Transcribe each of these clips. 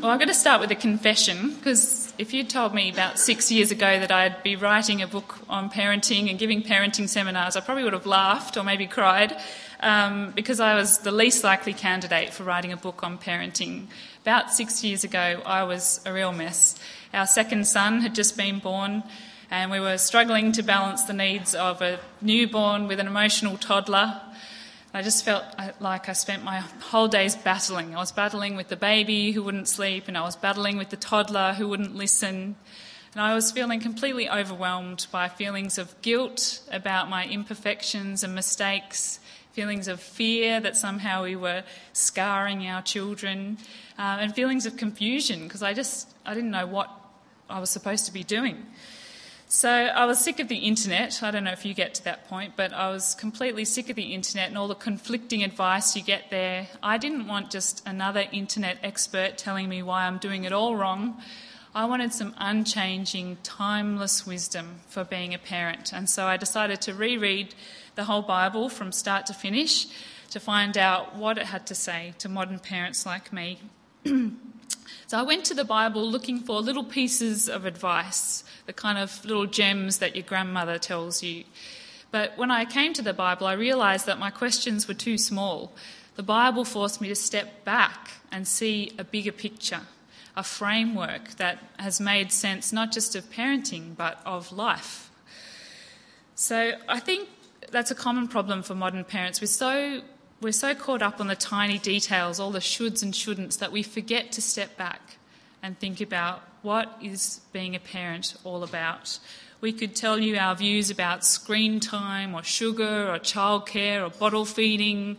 Well, I'm going to start with a confession because if you'd told me about six years ago that I'd be writing a book on parenting and giving parenting seminars, I probably would have laughed or maybe cried um, because I was the least likely candidate for writing a book on parenting. About six years ago, I was a real mess. Our second son had just been born, and we were struggling to balance the needs of a newborn with an emotional toddler I just felt like I spent my whole days battling. I was battling with the baby who wouldn't sleep, and I was battling with the toddler who wouldn't listen. And I was feeling completely overwhelmed by feelings of guilt about my imperfections and mistakes, feelings of fear that somehow we were scarring our children, uh, and feelings of confusion because I just I didn't know what I was supposed to be doing. So I was sick of the internet. I don't know if you get to that point, but I was completely sick of the internet and all the conflicting advice you get there. I didn't want just another internet expert telling me why I'm doing it all wrong. I wanted some unchanging, timeless wisdom for being a parent. And so I decided to reread the whole Bible from start to finish to find out what it had to say to modern parents like me. so I went to the Bible looking for little pieces of advice the kind of little gems that your grandmother tells you. But when I came to the Bible, I realised that my questions were too small. The Bible forced me to step back and see a bigger picture, a framework that has made sense not just of parenting, but of life. So I think that's a common problem for modern parents. We're so, we're so caught up on the tiny details, all the shoulds and shouldn'ts, that we forget to step back and think about what is being a parent all about. We could tell you our views about screen time or sugar or childcare or bottle feeding,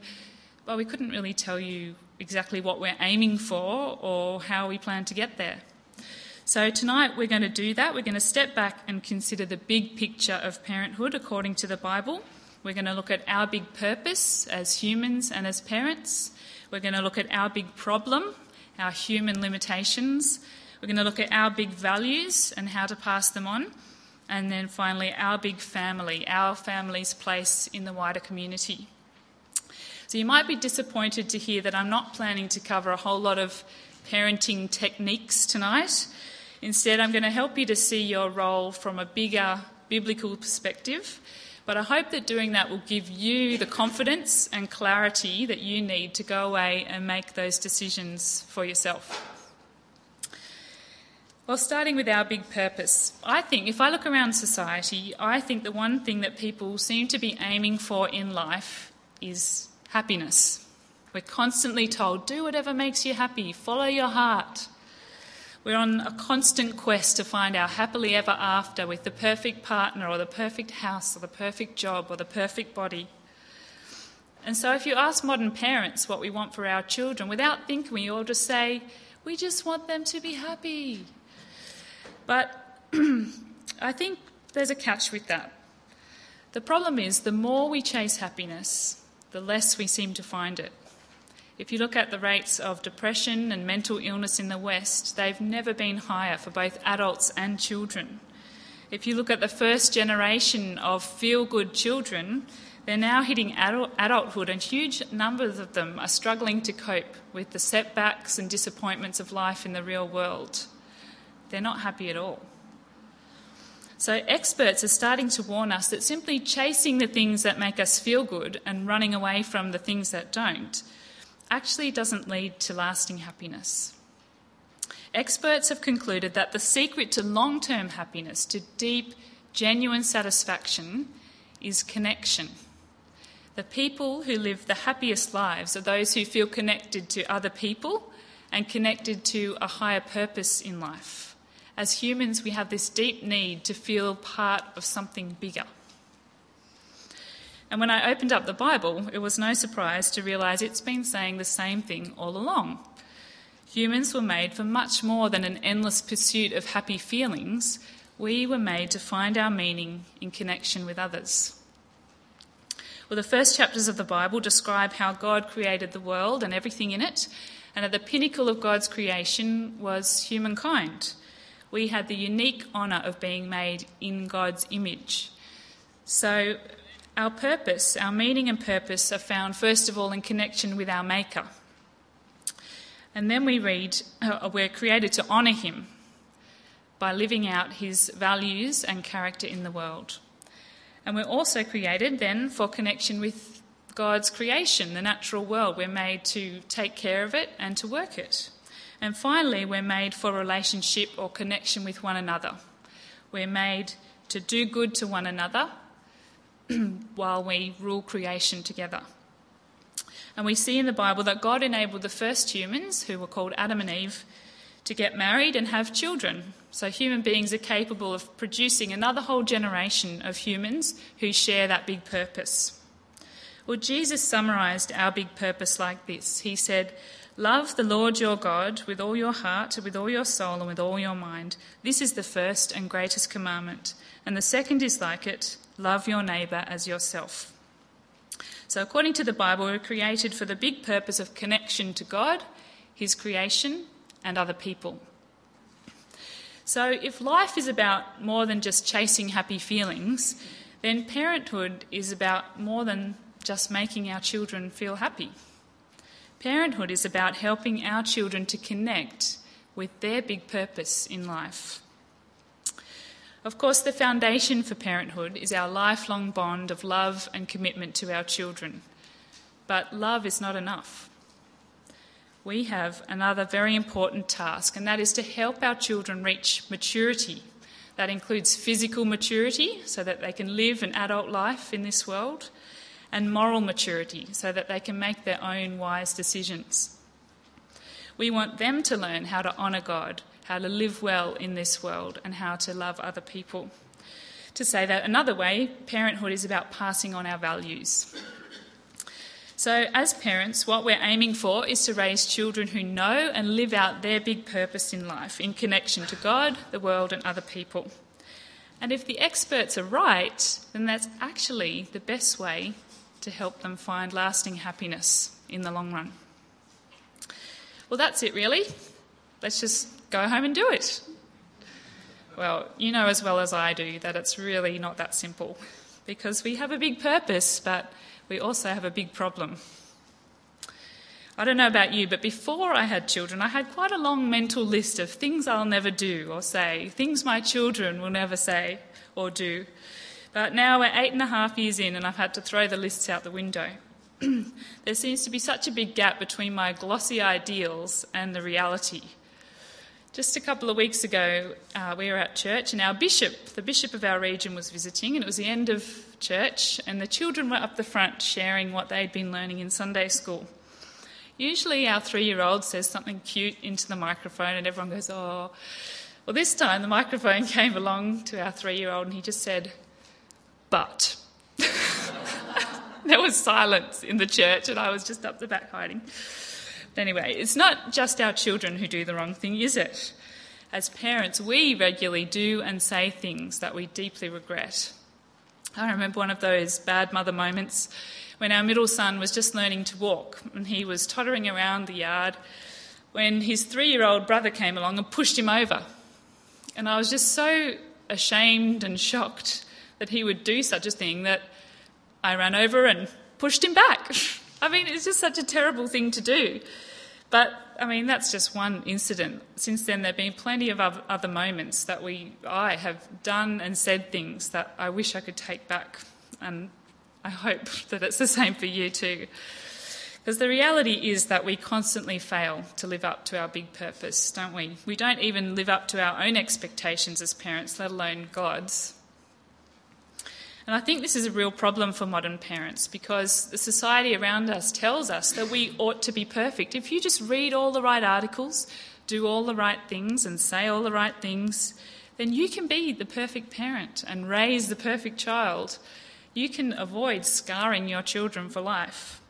but we couldn't really tell you exactly what we're aiming for or how we plan to get there. So, tonight we're going to do that. We're going to step back and consider the big picture of parenthood according to the Bible. We're going to look at our big purpose as humans and as parents. We're going to look at our big problem our human limitations. We're going to look at our big values and how to pass them on. And then finally, our big family, our family's place in the wider community. So you might be disappointed to hear that I'm not planning to cover a whole lot of parenting techniques tonight. Instead, I'm going to help you to see your role from a bigger biblical perspective but I hope that doing that will give you the confidence and clarity that you need to go away and make those decisions for yourself. Well, starting with our big purpose, I think if I look around society, I think the one thing that people seem to be aiming for in life is happiness. We're constantly told, do whatever makes you happy, follow your heart. We're on a constant quest to find our happily ever after with the perfect partner or the perfect house or the perfect job or the perfect body. And so, if you ask modern parents what we want for our children, without thinking, we all just say, we just want them to be happy. But I think there's a catch with that. The problem is, the more we chase happiness, the less we seem to find it. If you look at the rates of depression and mental illness in the West, they've never been higher for both adults and children. If you look at the first generation of feel good children, they're now hitting adult, adulthood, and huge numbers of them are struggling to cope with the setbacks and disappointments of life in the real world. They're not happy at all. So, experts are starting to warn us that simply chasing the things that make us feel good and running away from the things that don't actually doesn't lead to lasting happiness. Experts have concluded that the secret to long term happiness, to deep, genuine satisfaction, is connection. The people who live the happiest lives are those who feel connected to other people and connected to a higher purpose in life. As humans, we have this deep need to feel part of something bigger. And when I opened up the Bible, it was no surprise to realize it's been saying the same thing all along. Humans were made for much more than an endless pursuit of happy feelings. We were made to find our meaning in connection with others. Well, the first chapters of the Bible describe how God created the world and everything in it, and at the pinnacle of God's creation was humankind. We had the unique honour of being made in God's image. So, our purpose, our meaning and purpose, are found first of all in connection with our Maker. And then we read, uh, we're created to honour him by living out his values and character in the world. And we're also created then for connection with God's creation, the natural world. We're made to take care of it and to work it. And finally, we're made for relationship or connection with one another. We're made to do good to one another while we rule creation together. And we see in the Bible that God enabled the first humans, who were called Adam and Eve, to get married and have children. So human beings are capable of producing another whole generation of humans who share that big purpose. Well, Jesus summarized our big purpose like this He said, Love the Lord your God with all your heart, with all your soul, and with all your mind. This is the first and greatest commandment. And the second is like it love your neighbour as yourself. So, according to the Bible, we're created for the big purpose of connection to God, His creation, and other people. So, if life is about more than just chasing happy feelings, then parenthood is about more than just making our children feel happy. Parenthood is about helping our children to connect with their big purpose in life. Of course, the foundation for parenthood is our lifelong bond of love and commitment to our children. But love is not enough we have another very important task, and that is to help our children reach maturity. That includes physical maturity, so that they can live an adult life in this world, and moral maturity, so that they can make their own wise decisions. We want them to learn how to honour God, how to live well in this world, and how to love other people. To say that another way, parenthood is about passing on our values. So, as parents, what we're aiming for is to raise children who know and live out their big purpose in life in connection to God, the world, and other people. And if the experts are right, then that's actually the best way to help them find lasting happiness in the long run. Well, that's it, really. Let's just go home and do it. Well, you know as well as I do that it's really not that simple because we have a big purpose, but we also have a big problem. I don't know about you, but before I had children, I had quite a long mental list of things I'll never do or say, things my children will never say or do. But now we're eight and a half years in, and I've had to throw the lists out the window. there seems to be such a big gap between my glossy ideals and the reality. Just a couple of weeks ago, uh, we were at church, and our bishop, the bishop of our region, was visiting, and it was the end of church, and the children were up the front sharing what they'd been learning in Sunday school. Usually, our three year old says something cute into the microphone, and everyone goes, Oh. Well, this time the microphone came along to our three year old, and he just said, But. there was silence in the church, and I was just up the back hiding. Anyway, it's not just our children who do the wrong thing, is it? As parents, we regularly do and say things that we deeply regret. I remember one of those bad mother moments when our middle son was just learning to walk and he was tottering around the yard when his three year old brother came along and pushed him over. And I was just so ashamed and shocked that he would do such a thing that I ran over and pushed him back. I mean, it's just such a terrible thing to do. But I mean, that's just one incident. Since then, there have been plenty of other moments that we, I have done and said things that I wish I could take back. And I hope that it's the same for you too. Because the reality is that we constantly fail to live up to our big purpose, don't we? We don't even live up to our own expectations as parents, let alone God's. And I think this is a real problem for modern parents because the society around us tells us that we ought to be perfect. If you just read all the right articles, do all the right things, and say all the right things, then you can be the perfect parent and raise the perfect child. You can avoid scarring your children for life.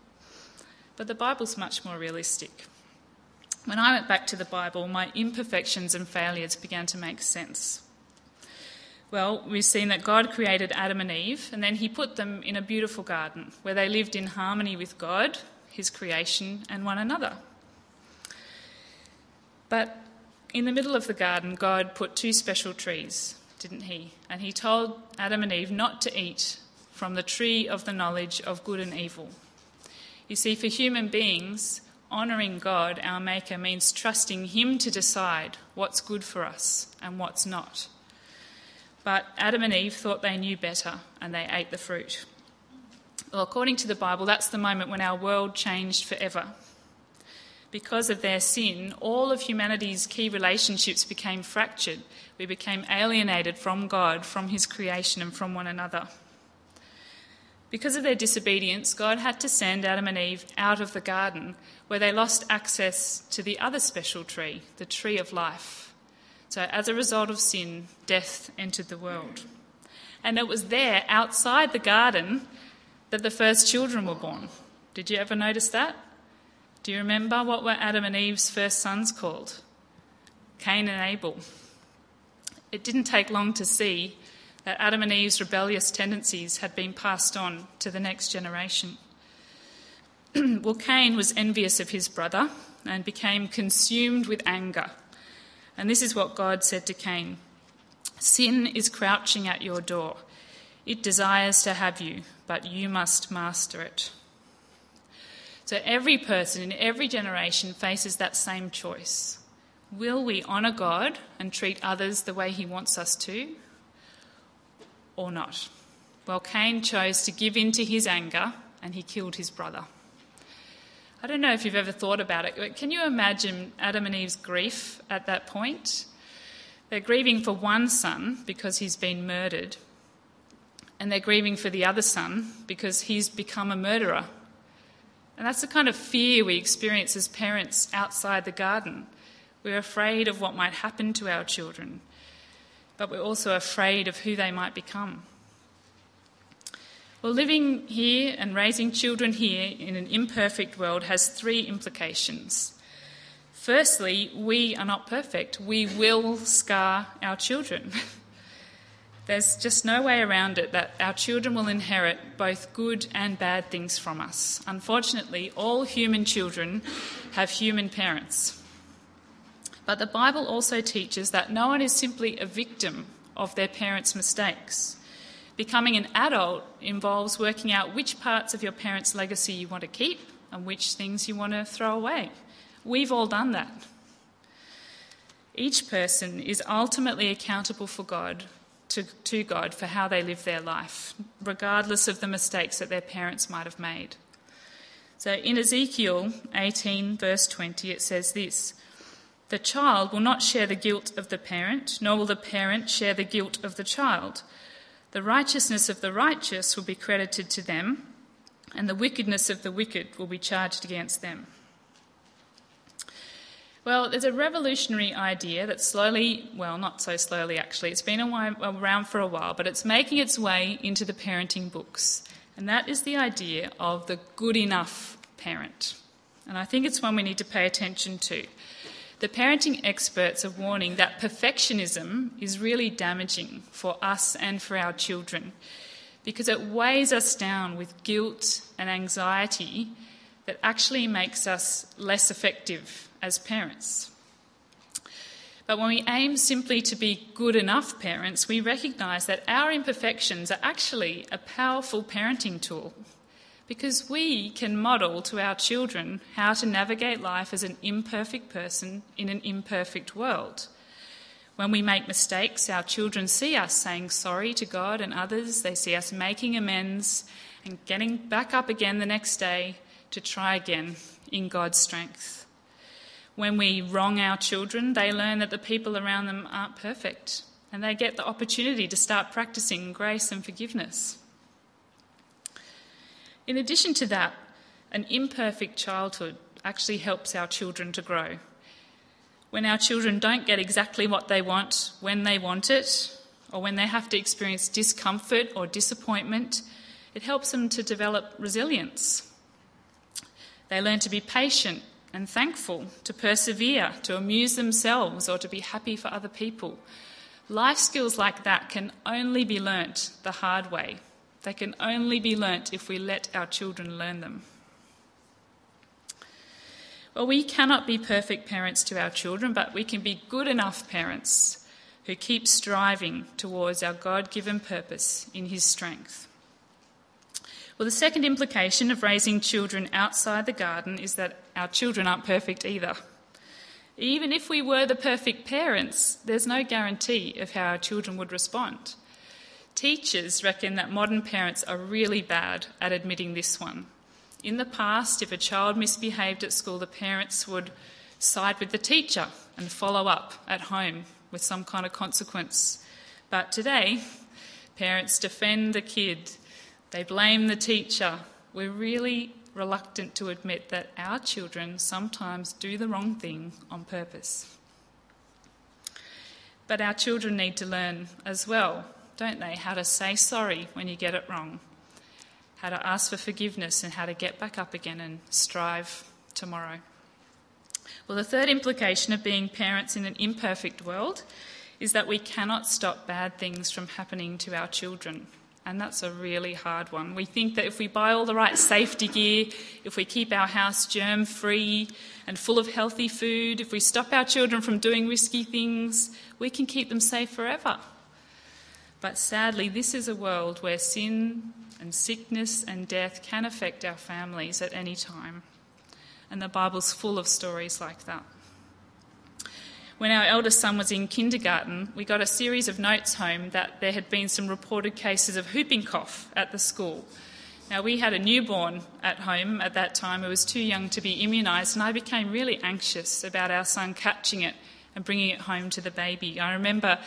But the Bible's much more realistic. When I went back to the Bible, my imperfections and failures began to make sense. Well, we've seen that God created Adam and Eve, and then he put them in a beautiful garden where they lived in harmony with God, his creation, and one another. But in the middle of the garden, God put two special trees, didn't he? And he told Adam and Eve not to eat from the tree of the knowledge of good and evil. You see, for human beings, honouring God, our Maker, means trusting Him to decide what's good for us and what's not. But Adam and Eve thought they knew better and they ate the fruit. Well, according to the Bible, that's the moment when our world changed forever. Because of their sin, all of humanity's key relationships became fractured. We became alienated from God, from His creation, and from one another. Because of their disobedience, God had to send Adam and Eve out of the garden, where they lost access to the other special tree, the tree of life. So, as a result of sin, death entered the world. And it was there, outside the garden, that the first children were born. Did you ever notice that? Do you remember what were Adam and Eve's first sons called? Cain and Abel. It didn't take long to see that Adam and Eve's rebellious tendencies had been passed on to the next generation. well, Cain was envious of his brother and became consumed with anger. And this is what God said to Cain Sin is crouching at your door. It desires to have you, but you must master it. So every person in every generation faces that same choice. Will we honour God and treat others the way He wants us to, or not? Well, Cain chose to give in to his anger and he killed his brother. I don't know if you've ever thought about it, but can you imagine Adam and Eve's grief at that point? They're grieving for one son because he's been murdered, and they're grieving for the other son because he's become a murderer. And that's the kind of fear we experience as parents outside the garden. We're afraid of what might happen to our children, but we're also afraid of who they might become. Well, living here and raising children here in an imperfect world has three implications. Firstly, we are not perfect. We will scar our children. There's just no way around it that our children will inherit both good and bad things from us. Unfortunately, all human children have human parents. But the Bible also teaches that no one is simply a victim of their parents' mistakes. Becoming an adult involves working out which parts of your parents' legacy you want to keep and which things you want to throw away. We've all done that. Each person is ultimately accountable for God to, to God for how they live their life, regardless of the mistakes that their parents might have made. So in Ezekiel 18, verse 20, it says this The child will not share the guilt of the parent, nor will the parent share the guilt of the child. The righteousness of the righteous will be credited to them, and the wickedness of the wicked will be charged against them. Well, there's a revolutionary idea that slowly, well, not so slowly actually, it's been around for a while, but it's making its way into the parenting books. And that is the idea of the good enough parent. And I think it's one we need to pay attention to. The parenting experts are warning that perfectionism is really damaging for us and for our children because it weighs us down with guilt and anxiety that actually makes us less effective as parents. But when we aim simply to be good enough parents, we recognise that our imperfections are actually a powerful parenting tool because we can model to our children how to navigate life as an imperfect person in an imperfect world. When we make mistakes, our children see us saying sorry to God and others. They see us making amends and getting back up again the next day to try again in God's strength. When we wrong our children, they learn that the people around them aren't perfect and they get the opportunity to start practicing grace and forgiveness. In addition to that, an imperfect childhood actually helps our children to grow. When our children don't get exactly what they want when they want it, or when they have to experience discomfort or disappointment, it helps them to develop resilience. They learn to be patient and thankful, to persevere, to amuse themselves, or to be happy for other people. Life skills like that can only be learnt the hard way. They can only be learnt if we let our children learn them. Well, we cannot be perfect parents to our children, but we can be good enough parents who keep striving towards our God given purpose in His strength. Well, the second implication of raising children outside the garden is that our children aren't perfect either. Even if we were the perfect parents, there's no guarantee of how our children would respond. Teachers reckon that modern parents are really bad at admitting this one. In the past, if a child misbehaved at school, the parents would side with the teacher and follow up at home with some kind of consequence. But today, parents defend the kid, they blame the teacher. We're really reluctant to admit that our children sometimes do the wrong thing on purpose. But our children need to learn as well don't they? How to say sorry when you get it wrong, how to ask for forgiveness, and how to get back up again and strive tomorrow. Well, the third implication of being parents in an imperfect world is that we cannot stop bad things from happening to our children. And that's a really hard one. We think that if we buy all the right safety gear, if we keep our house germ free and full of healthy food, if we stop our children from doing risky things, we can keep them safe forever. But sadly, this is a world where sin and sickness and death can affect our families at any time. And the Bible's full of stories like that. When our eldest son was in kindergarten, we got a series of notes home that there had been some reported cases of whooping cough at the school. Now, we had a newborn at home at that time who was too young to be immunised, and I became really anxious about our son catching it and bringing it home to the baby. I remember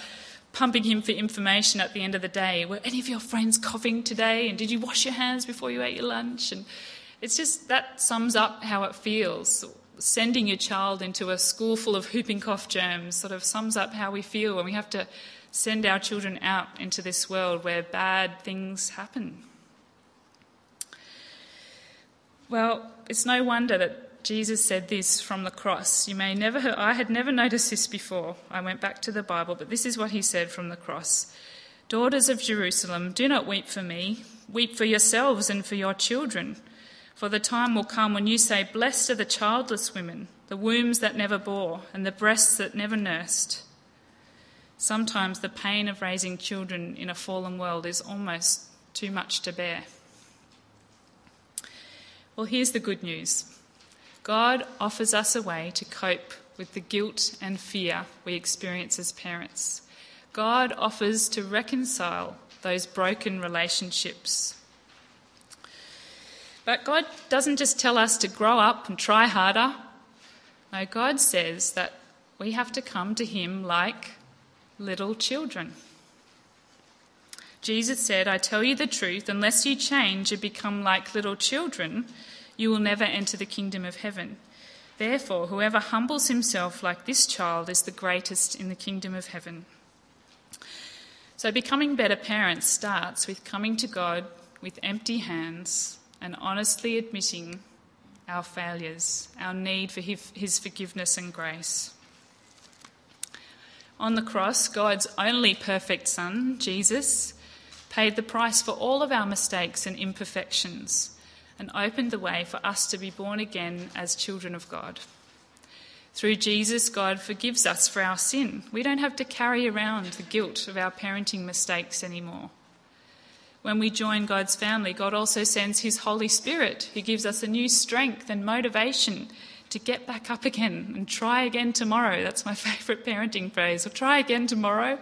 pumping him for information at the end of the day. Were any of your friends coughing today? And did you wash your hands before you ate your lunch? And it's just that sums up how it feels. Sending your child into a school full of whooping cough germs sort of sums up how we feel when we have to send our children out into this world where bad things happen. Well, it's no wonder that Jesus said this from the cross. You may never I had never noticed this before. I went back to the Bible, but this is what he said from the cross. Daughters of Jerusalem, do not weep for me. Weep for yourselves and for your children. For the time will come when you say, Blessed are the childless women, the wombs that never bore, and the breasts that never nursed. Sometimes the pain of raising children in a fallen world is almost too much to bear. Well, here's the good news God offers us a way to cope with the guilt and fear we experience as parents. God offers to reconcile those broken relationships. But God doesn't just tell us to grow up and try harder. No, God says that we have to come to Him like little children. Jesus said, I tell you the truth, unless you change and become like little children, you will never enter the kingdom of heaven. Therefore, whoever humbles himself like this child is the greatest in the kingdom of heaven. So, becoming better parents starts with coming to God with empty hands and honestly admitting our failures, our need for His forgiveness and grace. On the cross, God's only perfect Son, Jesus, paid the price for all of our mistakes and imperfections and opened the way for us to be born again as children of God. Through Jesus, God forgives us for our sin. We don't have to carry around the guilt of our parenting mistakes anymore. When we join God's family, God also sends His Holy Spirit, who gives us a new strength and motivation to get back up again and try again tomorrow. That's my favourite parenting phrase. Or try again tomorrow.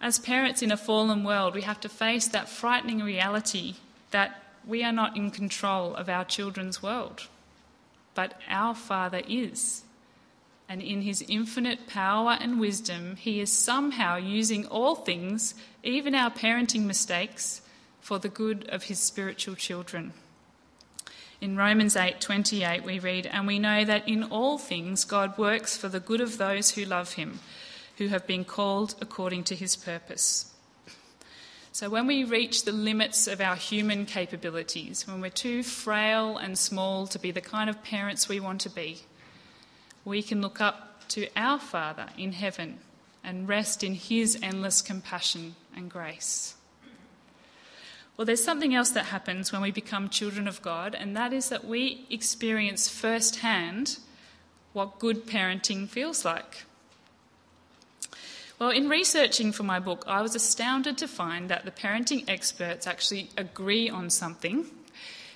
As parents in a fallen world, we have to face that frightening reality that we are not in control of our children's world, but our Father is. And in his infinite power and wisdom, he is somehow using all things, even our parenting mistakes, for the good of his spiritual children. In Romans 8:28 we read, "And we know that in all things God works for the good of those who love him, who have been called according to his purpose." So, when we reach the limits of our human capabilities, when we're too frail and small to be the kind of parents we want to be, we can look up to our Father in heaven and rest in His endless compassion and grace. Well, there's something else that happens when we become children of God, and that is that we experience firsthand what good parenting feels like. Well, in researching for my book, I was astounded to find that the parenting experts actually agree on something.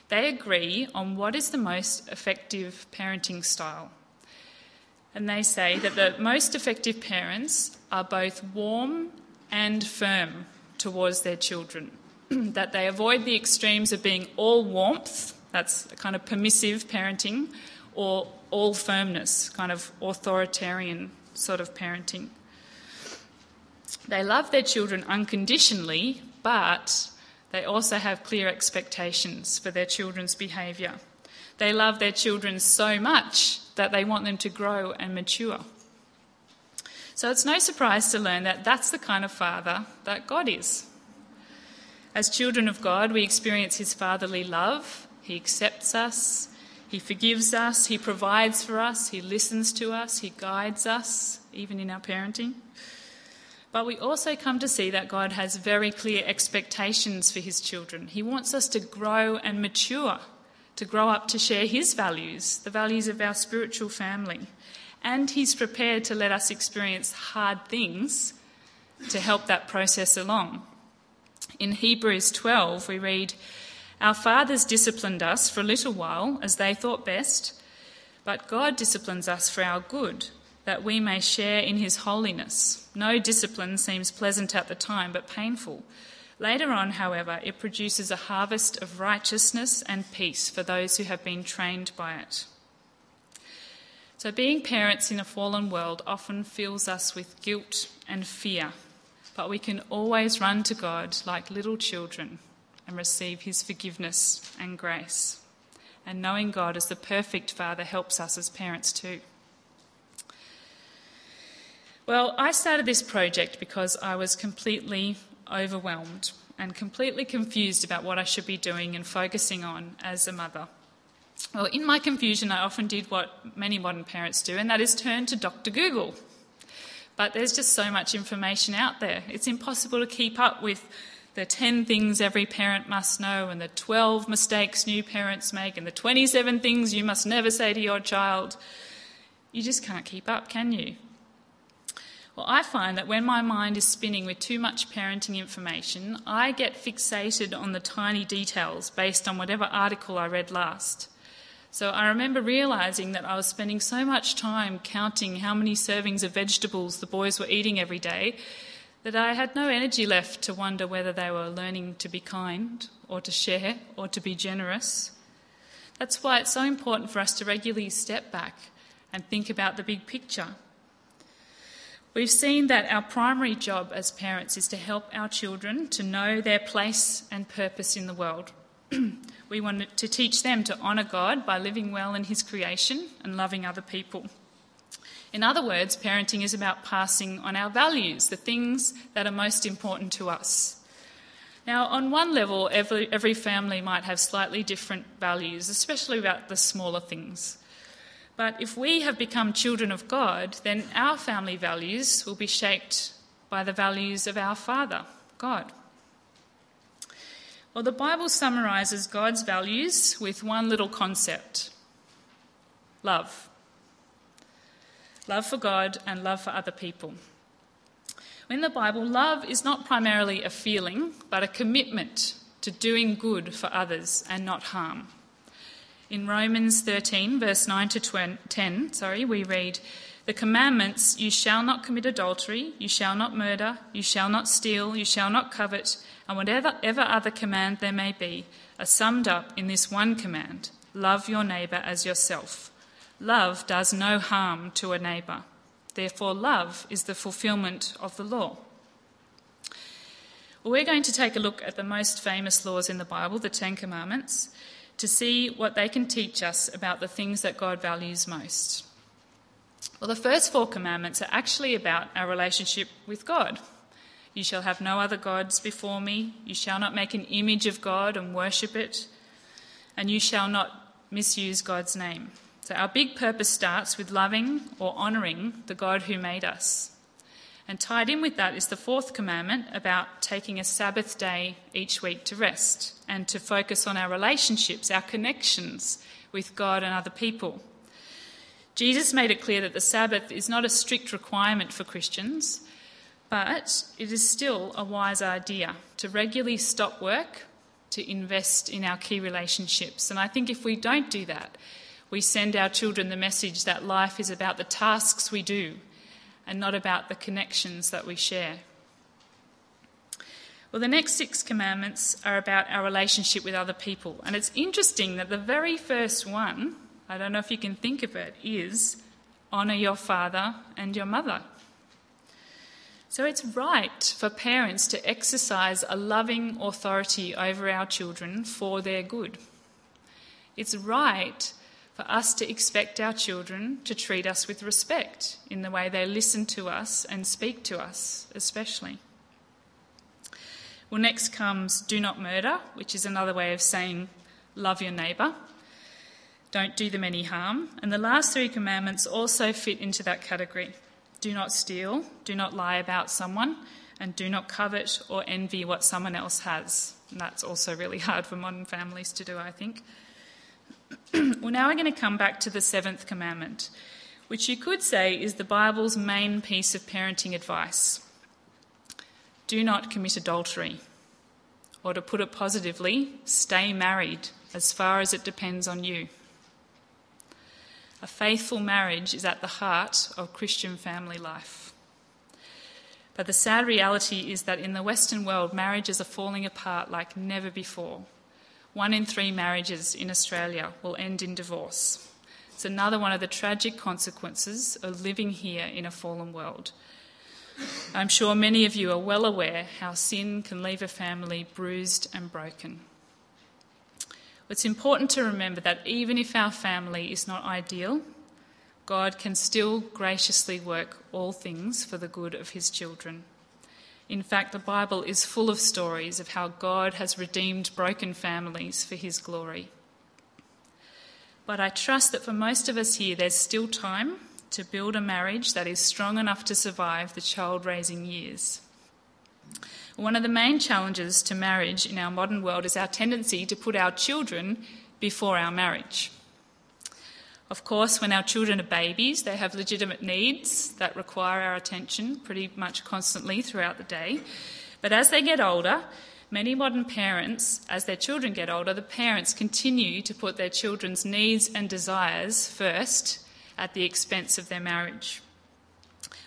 They agree on what is the most effective parenting style. And they say that the most effective parents are both warm and firm towards their children, that they avoid the extremes of being all warmth, that's kind of permissive parenting, or all firmness, kind of authoritarian sort of parenting. They love their children unconditionally, but they also have clear expectations for their children's behaviour. They love their children so much that they want them to grow and mature. So it's no surprise to learn that that's the kind of father that God is. As children of God, we experience his fatherly love. He accepts us, he forgives us, he provides for us, he listens to us, he guides us, even in our parenting. But we also come to see that God has very clear expectations for his children. He wants us to grow and mature, to grow up to share his values, the values of our spiritual family. And he's prepared to let us experience hard things to help that process along. In Hebrews 12, we read, Our fathers disciplined us for a little while as they thought best, but God disciplines us for our good that we may share in his holiness. No discipline seems pleasant at the time, but painful. Later on, however, it produces a harvest of righteousness and peace for those who have been trained by it. So, being parents in a fallen world often fills us with guilt and fear, but we can always run to God like little children and receive his forgiveness and grace. And knowing God as the perfect Father helps us as parents too. Well, I started this project because I was completely overwhelmed and completely confused about what I should be doing and focusing on as a mother. Well, in my confusion, I often did what many modern parents do, and that is turn to Dr. Google. But there's just so much information out there. It's impossible to keep up with the 10 things every parent must know, and the 12 mistakes new parents make, and the 27 things you must never say to your child. You just can't keep up, can you? Well, I find that when my mind is spinning with too much parenting information, I get fixated on the tiny details based on whatever article I read last. So I remember realizing that I was spending so much time counting how many servings of vegetables the boys were eating every day that I had no energy left to wonder whether they were learning to be kind or to share or to be generous. That's why it's so important for us to regularly step back and think about the big picture. We've seen that our primary job as parents is to help our children to know their place and purpose in the world. we want to teach them to honour God by living well in His creation and loving other people. In other words, parenting is about passing on our values, the things that are most important to us. Now, on one level, every, every family might have slightly different values, especially about the smaller things. But if we have become children of God, then our family values will be shaped by the values of our Father, God. Well, the Bible summarizes God's values with one little concept love. Love for God and love for other people. In the Bible, love is not primarily a feeling, but a commitment to doing good for others and not harm. In Romans 13, verse 9 to 10, sorry, we read, The commandments, you shall not commit adultery, you shall not murder, you shall not steal, you shall not covet, and whatever ever other command there may be, are summed up in this one command love your neighbour as yourself. Love does no harm to a neighbour. Therefore, love is the fulfilment of the law. Well, we're going to take a look at the most famous laws in the Bible, the Ten Commandments to see what they can teach us about the things that God values most. Well, the first four commandments are actually about our relationship with God. You shall have no other gods before me. You shall not make an image of God and worship it. And you shall not misuse God's name. So, our big purpose starts with loving or honouring the God who made us. And tied in with that is the fourth commandment about taking a Sabbath day each week to rest and to focus on our relationships, our connections with God and other people. Jesus made it clear that the Sabbath is not a strict requirement for Christians, But it is still a wise idea to regularly stop work to invest in our key relationships. And I think if we don't do that, we send our children the message that life is about the tasks we do and not about the connections that we share. Well, the next six commandments are about our relationship with other people. And it's interesting that the very first one, I don't know if you can think of it, is honour your father and your mother. So it's right for parents to exercise a loving authority over our children for their good. It's right for us to expect our children to treat us with respect in the way they listen to us and speak to us, especially. Well, next comes do not murder, which is another way of saying love your neighbour. Don't do them any harm. And the last three commandments also fit into that category. Do not steal, do not lie about someone, and do not covet or envy what someone else has. And that's also really hard for modern families to do, I think. Well, now we're going to come back to the seventh commandment, which you could say is the Bible's main piece of parenting advice do not commit adultery. Or to put it positively, stay married as far as it depends on you. A faithful marriage is at the heart of Christian family life. But the sad reality is that in the Western world, marriages are falling apart like never before. One in three marriages in Australia will end in divorce. It's another one of the tragic consequences of living here in a fallen world. I'm sure many of you are well aware how sin can leave a family bruised and broken. It's important to remember that even if our family is not ideal, God can still graciously work all things for the good of his children. In fact, the Bible is full of stories of how God has redeemed broken families for his glory. But I trust that for most of us here, there's still time to build a marriage that is strong enough to survive the child raising years. One of the main challenges to marriage in our modern world is our tendency to put our children before our marriage. Of course, when our children are babies, they have legitimate needs that require our attention pretty much constantly throughout the day. But as they get older, many modern parents, as their children get older, the parents continue to put their children's needs and desires first at the expense of their marriage.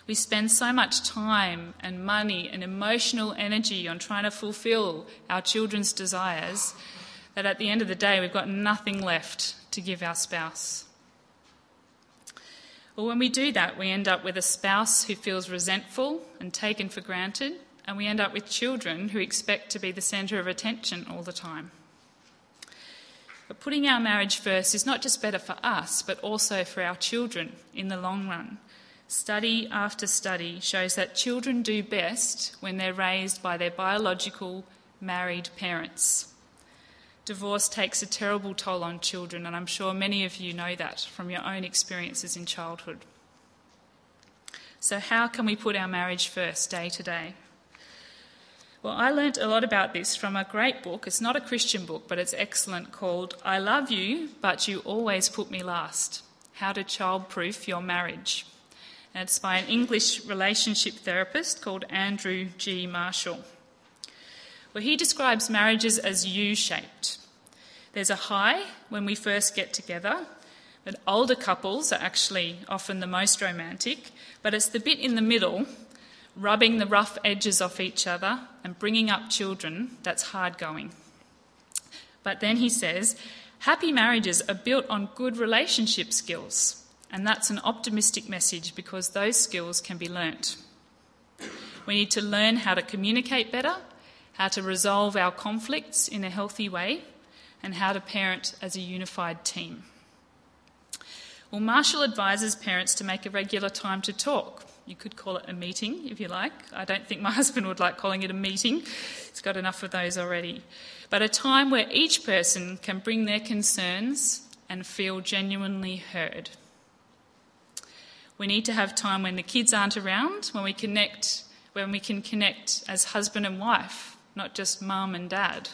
We spend so much time and money and emotional energy on trying to fulfill our children's desires that at the end of the day, we've got nothing left to give our spouse. Well, when we do that, we end up with a spouse who feels resentful and taken for granted, and we end up with children who expect to be the centre of attention all the time. But putting our marriage first is not just better for us, but also for our children in the long run. Study after study shows that children do best when they're raised by their biological married parents. Divorce takes a terrible toll on children, and I'm sure many of you know that from your own experiences in childhood. So, how can we put our marriage first day to day? Well, I learnt a lot about this from a great book. It's not a Christian book, but it's excellent called I Love You, But You Always Put Me Last How to Childproof Your Marriage. And it's by an English relationship therapist called Andrew G. Marshall. Well, he describes marriages as U shaped. There's a high when we first get together, but older couples are actually often the most romantic, but it's the bit in the middle, rubbing the rough edges off each other and bringing up children, that's hard going. But then he says, happy marriages are built on good relationship skills. And that's an optimistic message because those skills can be learnt. We need to learn how to communicate better, how to resolve our conflicts in a healthy way, and how to parent as a unified team. Well, Marshall advises parents to make a regular time to talk. You could call it a meeting if you like. I don't think my husband would like calling it a meeting, he's got enough of those already. But a time where each person can bring their concerns and feel genuinely heard. We need to have time when the kids aren't around, when we connect, when we can connect as husband and wife, not just mum and dad.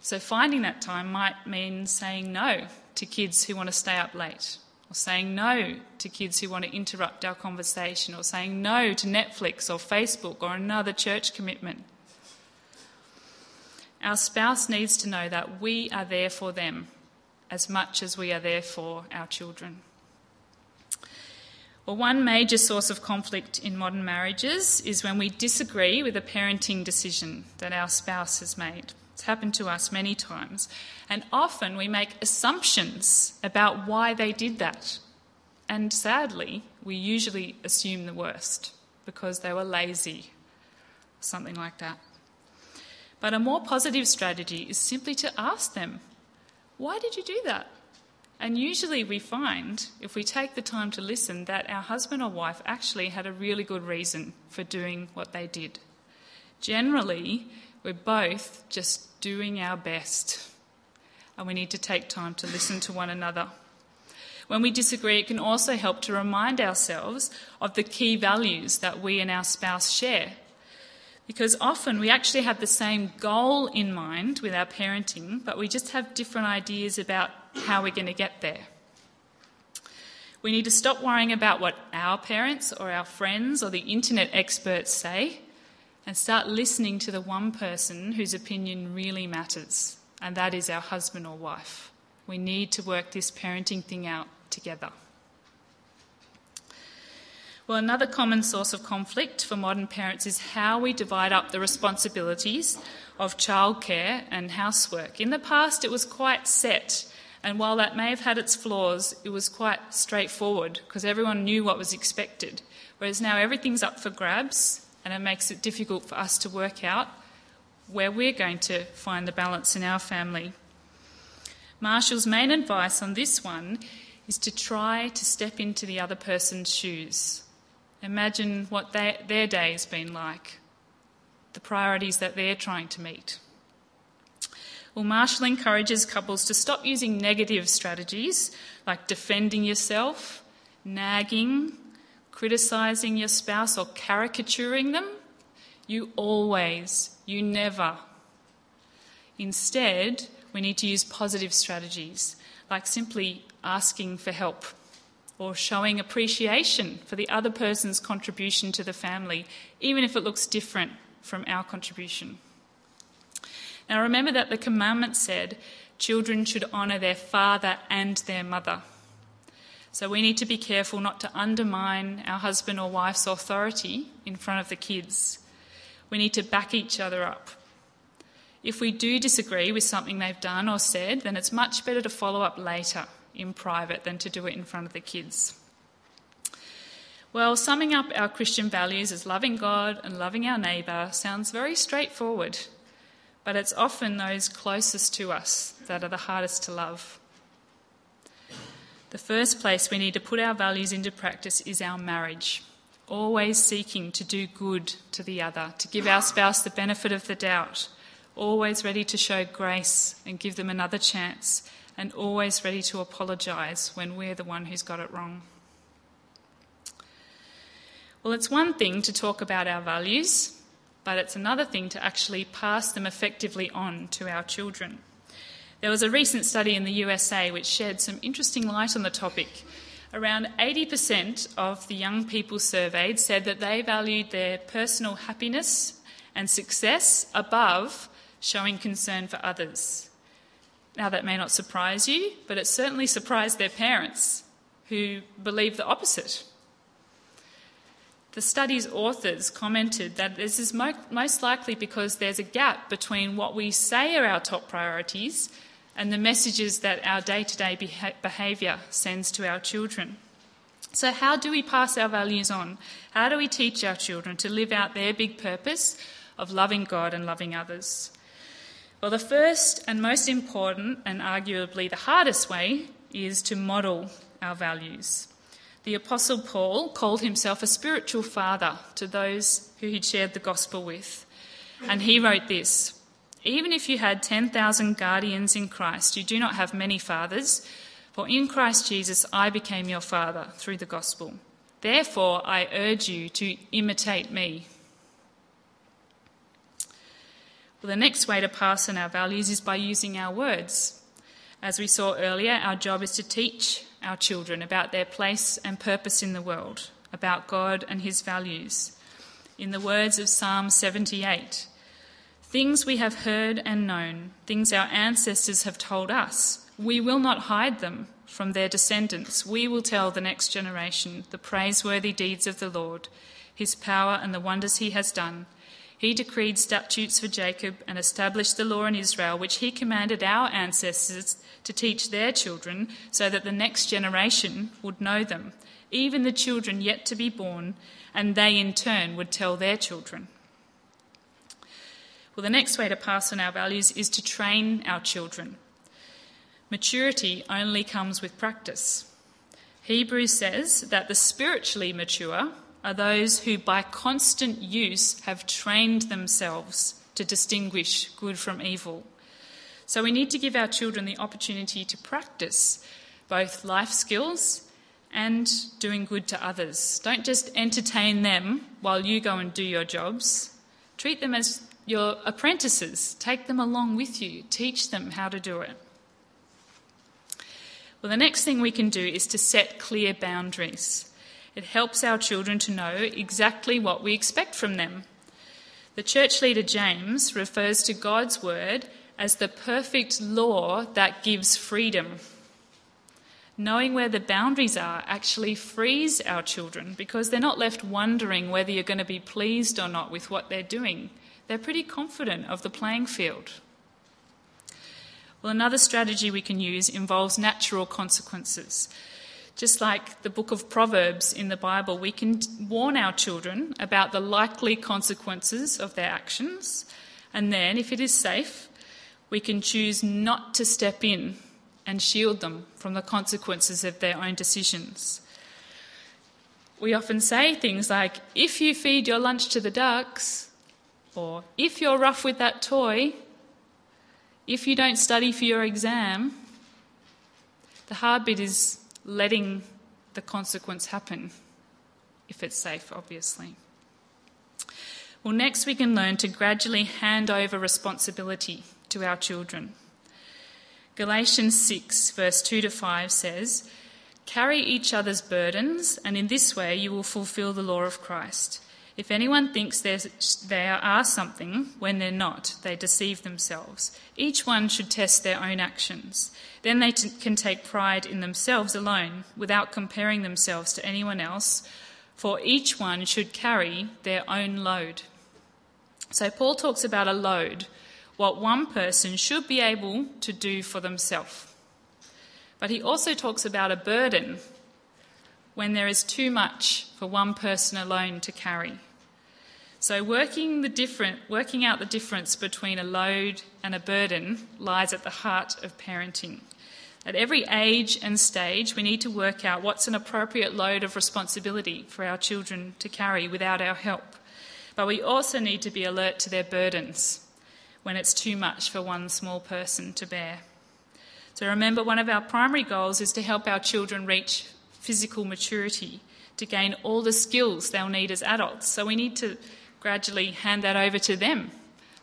So finding that time might mean saying no to kids who want to stay up late, or saying no to kids who want to interrupt our conversation, or saying no to Netflix or Facebook or another church commitment. Our spouse needs to know that we are there for them as much as we are there for our children. Well, one major source of conflict in modern marriages is when we disagree with a parenting decision that our spouse has made. It's happened to us many times. And often we make assumptions about why they did that. And sadly, we usually assume the worst because they were lazy, something like that. But a more positive strategy is simply to ask them, Why did you do that? And usually we find, if we take the time to listen, that our husband or wife actually had a really good reason for doing what they did. Generally, we're both just doing our best, and we need to take time to listen to one another. When we disagree, it can also help to remind ourselves of the key values that we and our spouse share. Because often we actually have the same goal in mind with our parenting, but we just have different ideas about how we're going to get there. We need to stop worrying about what our parents or our friends or the internet experts say and start listening to the one person whose opinion really matters, and that is our husband or wife. We need to work this parenting thing out together. Well, another common source of conflict for modern parents is how we divide up the responsibilities of childcare and housework. In the past, it was quite set and while that may have had its flaws, it was quite straightforward because everyone knew what was expected. Whereas now everything's up for grabs and it makes it difficult for us to work out where we're going to find the balance in our family. Marshall's main advice on this one is to try to step into the other person's shoes. Imagine what they, their day has been like, the priorities that they're trying to meet. Well, Marshall encourages couples to stop using negative strategies like defending yourself, nagging, criticizing your spouse, or caricaturing them. You always, you never. Instead, we need to use positive strategies like simply asking for help or showing appreciation for the other person's contribution to the family, even if it looks different from our contribution. Now remember that the commandment said children should honour their father and their mother. So we need to be careful not to undermine our husband or wife's authority in front of the kids. We need to back each other up. If we do disagree with something they've done or said, then it's much better to follow up later in private than to do it in front of the kids. Well, summing up our Christian values as loving God and loving our neighbour sounds very straightforward but it's often those closest to us that are the hardest to love. The first place we need to put our values into practice is our marriage, always seeking to do good to the other, to give our spouse the benefit of the doubt, always ready to show grace and give them another chance, and always ready to apologise when we're the one who's got it wrong. Well, it's one thing to talk about our values, but it's another thing to actually pass them effectively on to our children. There was a recent study in the USA which shed some interesting light on the topic. Around 80% of the young people surveyed said that they valued their personal happiness and success above showing concern for others. Now, that may not surprise you, but it certainly surprised their parents, who believed the opposite. The study's authors commented that this is most likely because there's a gap between what we say are our top priorities and the messages that our day to day behaviour sends to our children. So, how do we pass our values on? How do we teach our children to live out their big purpose of loving God and loving others? Well, the first and most important, and arguably the hardest way, is to model our values. The Apostle Paul called himself a spiritual father to those who he'd shared the gospel with. And he wrote this Even if you had 10,000 guardians in Christ, you do not have many fathers, for in Christ Jesus I became your father through the gospel. Therefore, I urge you to imitate me. Well, the next way to pass on our values is by using our words. As we saw earlier, our job is to teach our children about their place and purpose in the world, about God and his values. In the words of Psalm 78, things we have heard and known, things our ancestors have told us, we will not hide them from their descendants. We will tell the next generation the praiseworthy deeds of the Lord, his power and the wonders he has done. He decreed statutes for Jacob and established the law in Israel, which he commanded our ancestors to teach their children, so that the next generation would know them, even the children yet to be born, and they in turn would tell their children. Well, the next way to pass on our values is to train our children. Maturity only comes with practice. Hebrews says that the spiritually mature are those who, by constant use, have trained themselves to distinguish good from evil. So we need to give our children the opportunity to practice both life skills and doing good to others. Don't just entertain them while you go and do your jobs. Treat them as your apprentices. Take them along with you. Teach them how to do it. Well, the next thing we can do is to set clear boundaries. It helps our children to know exactly what we expect from them. The church leader James refers to God's word as the perfect law that gives freedom. Knowing where the boundaries are actually frees our children because they're not left wondering whether you're going to be pleased or not with what they're doing. They're pretty confident of the playing field. Well, another strategy we can use involves natural consequences. Just like the book of Proverbs in the Bible, we can warn our children about the likely consequences of their actions, and then, if it is safe, we can choose not to step in and shield them from the consequences of their own decisions. We often say things like, if you feed your lunch to the ducks, or if you're rough with that toy, if you don't study for your exam, the hard bit is letting the consequence happen, if it's safe, obviously. Well, next we can learn to gradually hand over responsibility to our children. Galatians 6, verse 2 to 5 says, Carry each other's burdens, and in this way you will fulfill the law of Christ. If anyone thinks they are something when they're not, they deceive themselves. Each one should test their own actions. Then they t- can take pride in themselves alone, without comparing themselves to anyone else, for each one should carry their own load. So, Paul talks about a load what one person should be able to do for themselves. But he also talks about a burden when there is too much for one person alone to carry. So working the different working out the difference between a load and a burden lies at the heart of parenting. At every age and stage, we need to work out what's an appropriate load of responsibility for our children to carry without our help. But we also need to be alert to their burdens when it's too much for one small person to bear. So remember, one of our primary goals is to help our children reach physical maturity, to gain all the skills they'll need as adults. So we need to gradually hand that over to them,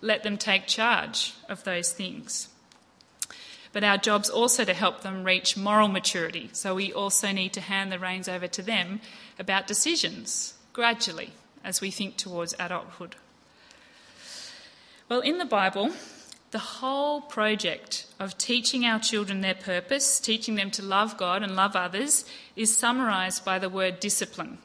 let them take charge of those things. But our job's also to help them reach moral maturity, so we also need to hand the reins over to them about decisions gradually as we think towards adulthood. Well, in the Bible, the whole project of teaching our children their purpose, teaching them to love God and love others, is summarized by the word discipline.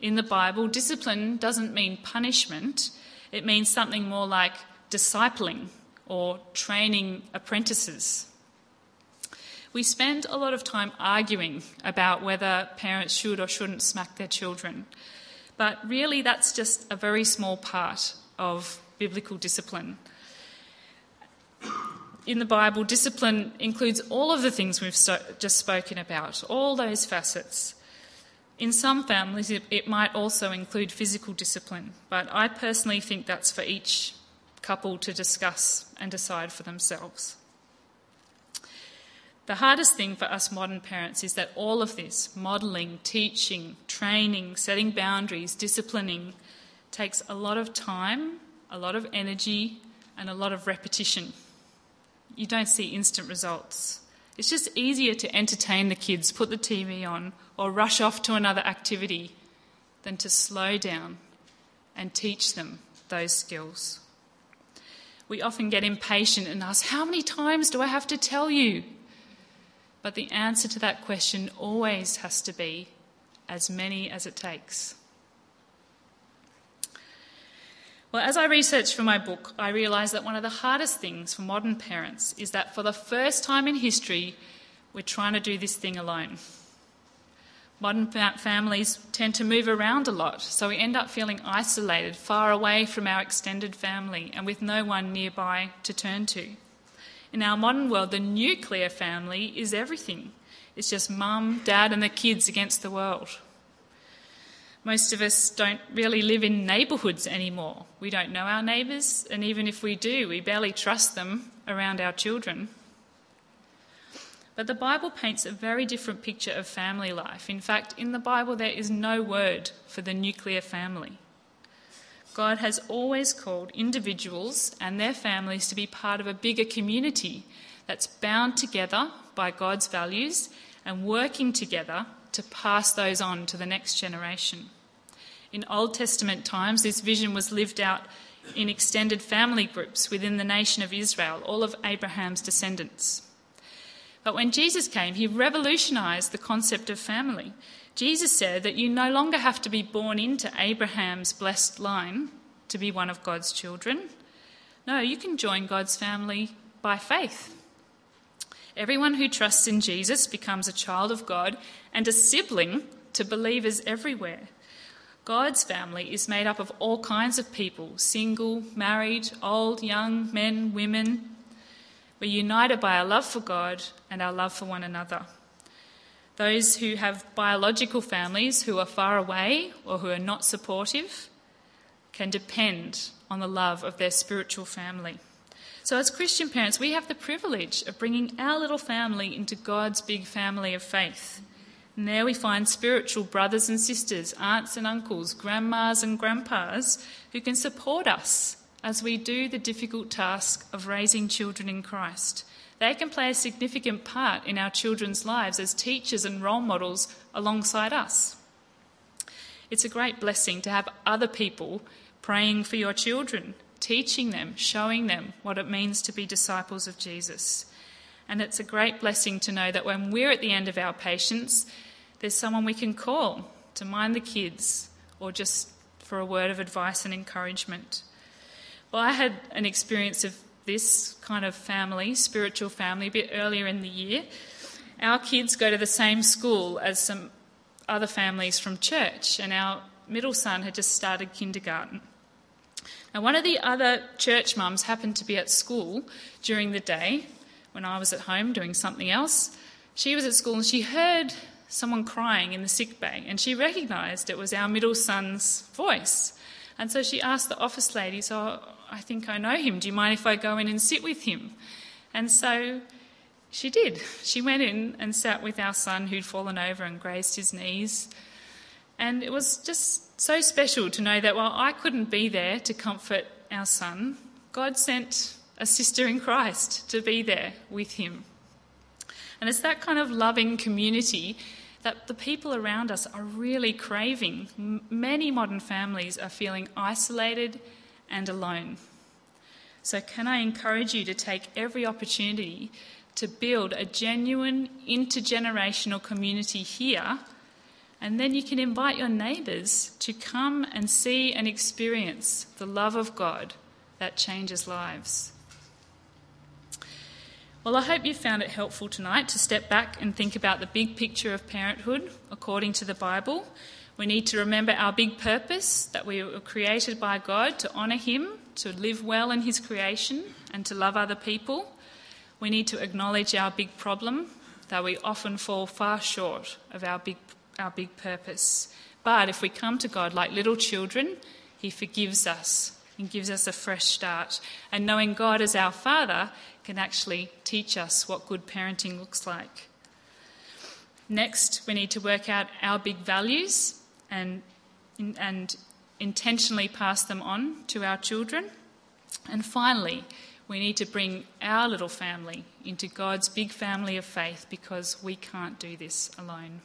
In the Bible, discipline doesn't mean punishment, it means something more like discipling or training apprentices. We spend a lot of time arguing about whether parents should or shouldn't smack their children, but really that's just a very small part of biblical discipline. In the Bible, discipline includes all of the things we've so, just spoken about, all those facets. In some families, it, it might also include physical discipline, but I personally think that's for each couple to discuss and decide for themselves. The hardest thing for us modern parents is that all of this modelling, teaching, training, setting boundaries, disciplining takes a lot of time a lot of energy, and a lot of repetition. You don't see instant results. It's just easier to entertain the kids, put the TV on, or rush off to another activity than to slow down and teach them those skills. We often get impatient and ask, How many times do I have to tell you? But the answer to that question always has to be as many as it takes. Well, as I researched for my book, I realised that one of the hardest things for modern parents is that for the first time in history, we're trying to do this thing alone. Modern families tend to move around a lot, so we end up feeling isolated, far away from our extended family, and with no one nearby to turn to. In our modern world, the nuclear family is everything. It's just mum, dad, and the kids against the world. Most of us don't really live in neighbourhoods anymore. We don't know our neighbours, and even if we do, we barely trust them around our children. But the Bible paints a very different picture of family life. In fact, in the Bible, there is no word for the nuclear family. God has always called individuals and their families to be part of a bigger community that's bound together by God's values and working together to pass those on to the next generation. In Old Testament times, this vision was lived out in extended family groups within the nation of Israel, all of Abraham's descendants. But when Jesus came, he revolutionized the concept of family. Jesus said that you no longer have to be born into Abraham's blessed line to be one of God's children. No, you can join God's family by faith. Everyone who trusts in Jesus becomes a child of God and a sibling to believers everywhere. God's family is made up of all kinds of people single, married, old, young, men, women, we're united by our love for God and our love for one another. Those who have biological families who are far away or who are not supportive can depend on the love of their spiritual family. So, as Christian parents, we have the privilege of bringing our little family into God's big family of faith. And there we find spiritual brothers and sisters, aunts and uncles, grandmas and grandpas who can support us as we do the difficult task of raising children in Christ. They can play a significant part in our children's lives as teachers and role models alongside us. It's a great blessing to have other people praying for your children, teaching them, showing them what it means to be disciples of Jesus. And it's a great blessing to know that when we're at the end of our patience, there's someone we can call to mind the kids or just for a word of advice and encouragement. Well, I had an experience of this kind of family, spiritual family, a bit earlier in the year. Our kids go to the same school as some other families from church, and our middle son had just started kindergarten. Now, one of the other church mums happened to be at school during the day when I was at home doing something else. She was at school and she heard someone crying in the sick bay, and she recognised it was our middle son's voice. And so she asked the office lady, So I think I know him. Do you mind if I go in and sit with him? And so she did. She went in and sat with our son who'd fallen over and grazed his knees. And it was just so special to know that while I couldn't be there to comfort our son, God sent a sister in Christ to be there with him. And it's that kind of loving community that the people around us are really craving. Many modern families are feeling isolated and alone. So, can I encourage you to take every opportunity to build a genuine intergenerational community here? And then you can invite your neighbours to come and see and experience the love of God that changes lives. Well, I hope you found it helpful tonight to step back and think about the big picture of parenthood according to the Bible. We need to remember our big purpose that we were created by God to honour Him, to live well in His creation, and to love other people. We need to acknowledge our big problem, that we often fall far short of our big, our big purpose. But if we come to God like little children, He forgives us and gives us a fresh start. And knowing God as our Father can actually teach us what good parenting looks like. Next, we need to work out our big values and, and intentionally pass them on to our children. And finally, we need to bring our little family into God's big family of faith because we can't do this alone.